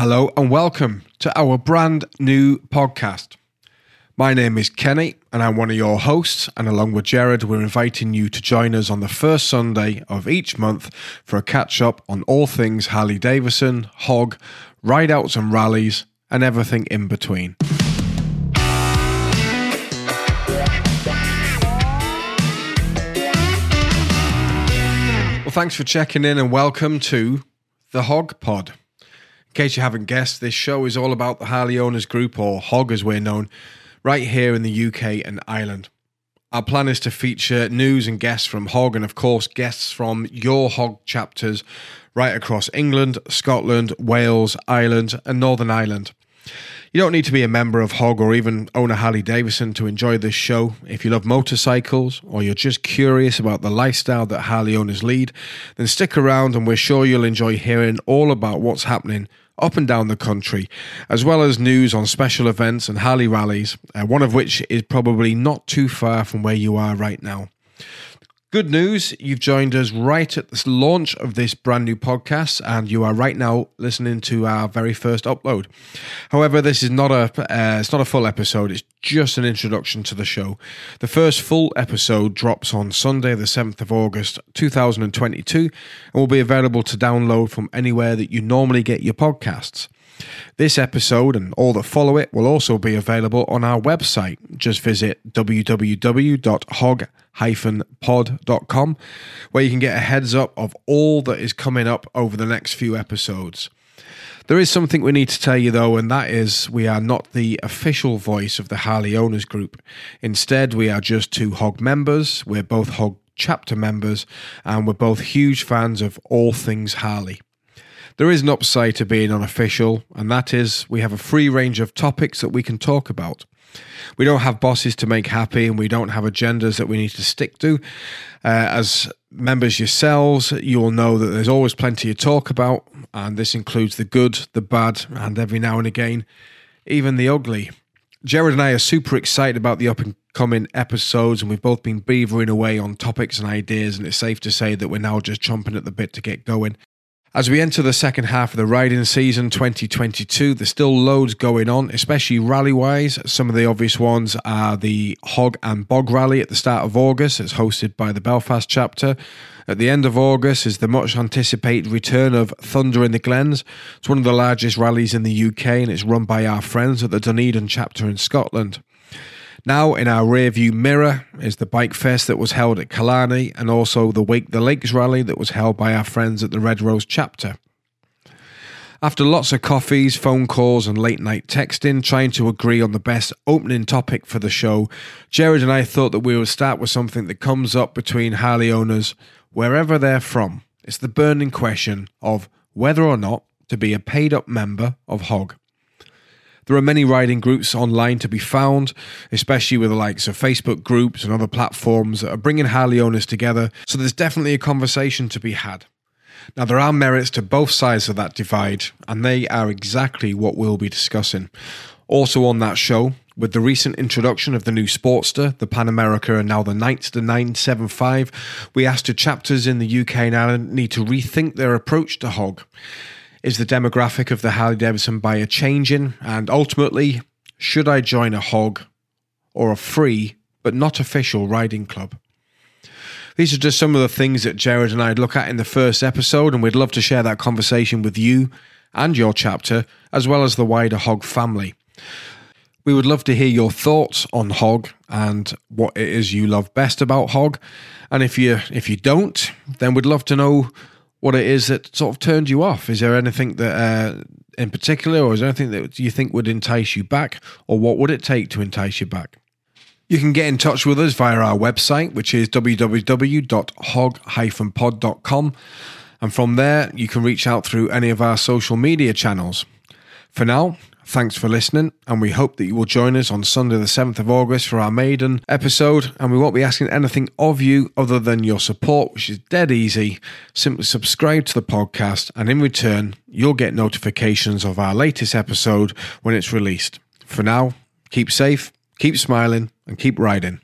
Hello and welcome to our brand new podcast. My name is Kenny and I'm one of your hosts. And along with Jared, we're inviting you to join us on the first Sunday of each month for a catch up on all things Harley Davidson, hog, ride outs and rallies, and everything in between. Well, thanks for checking in and welcome to the Hog Pod. In case you haven't guessed, this show is all about the Harley Owners Group, or HOG as we're known, right here in the UK and Ireland. Our plan is to feature news and guests from HOG, and of course, guests from your HOG chapters right across England, Scotland, Wales, Ireland, and Northern Ireland. You don't need to be a member of HOG or even own a Harley Davidson to enjoy this show. If you love motorcycles or you're just curious about the lifestyle that Harley owners lead, then stick around and we're sure you'll enjoy hearing all about what's happening up and down the country, as well as news on special events and Harley rallies, uh, one of which is probably not too far from where you are right now. Good news, you've joined us right at the launch of this brand new podcast, and you are right now listening to our very first upload. However, this is not a uh, it's not a full episode; it's just an introduction to the show. The first full episode drops on Sunday, the seventh of August, two thousand and twenty-two, and will be available to download from anywhere that you normally get your podcasts. This episode and all that follow it will also be available on our website. Just visit www.hog-pod.com where you can get a heads up of all that is coming up over the next few episodes. There is something we need to tell you though, and that is we are not the official voice of the Harley Owners Group. Instead, we are just two HOG members. We're both HOG chapter members, and we're both huge fans of all things Harley. There is an upside to being unofficial, and that is we have a free range of topics that we can talk about. We don't have bosses to make happy, and we don't have agendas that we need to stick to. Uh, as members yourselves, you will know that there's always plenty to talk about, and this includes the good, the bad, and every now and again, even the ugly. Jared and I are super excited about the up and coming episodes, and we've both been beavering away on topics and ideas, and it's safe to say that we're now just chomping at the bit to get going. As we enter the second half of the riding season 2022, there's still loads going on, especially rally wise. Some of the obvious ones are the Hog and Bog Rally at the start of August. It's hosted by the Belfast chapter. At the end of August is the much anticipated return of Thunder in the Glens. It's one of the largest rallies in the UK and it's run by our friends at the Dunedin chapter in Scotland. Now, in our rearview mirror is the bike fest that was held at Killarney and also the Wake the Lakes rally that was held by our friends at the Red Rose chapter. After lots of coffees, phone calls, and late night texting, trying to agree on the best opening topic for the show, Jared and I thought that we would start with something that comes up between Harley owners wherever they're from. It's the burning question of whether or not to be a paid up member of HOG. There are many riding groups online to be found, especially with the likes of Facebook groups and other platforms that are bringing Harley owners together, so there's definitely a conversation to be had. Now, there are merits to both sides of that divide, and they are exactly what we'll be discussing. Also, on that show, with the recent introduction of the new Sportster, the Pan America, and now the Nightster 975, we asked do chapters in the UK and Ireland need to rethink their approach to hog. Is the demographic of the Harley Davidson buyer changing? And ultimately, should I join a hog or a free but not official riding club? These are just some of the things that Jared and I look at in the first episode, and we'd love to share that conversation with you and your chapter, as well as the wider hog family. We would love to hear your thoughts on hog and what it is you love best about hog. And if you if you don't, then we'd love to know what it is that sort of turned you off. Is there anything that uh, in particular, or is there anything that you think would entice you back, or what would it take to entice you back? You can get in touch with us via our website, which is www.hog-pod.com. And from there, you can reach out through any of our social media channels. For now, Thanks for listening, and we hope that you will join us on Sunday, the 7th of August, for our maiden episode. And we won't be asking anything of you other than your support, which is dead easy. Simply subscribe to the podcast, and in return, you'll get notifications of our latest episode when it's released. For now, keep safe, keep smiling, and keep riding.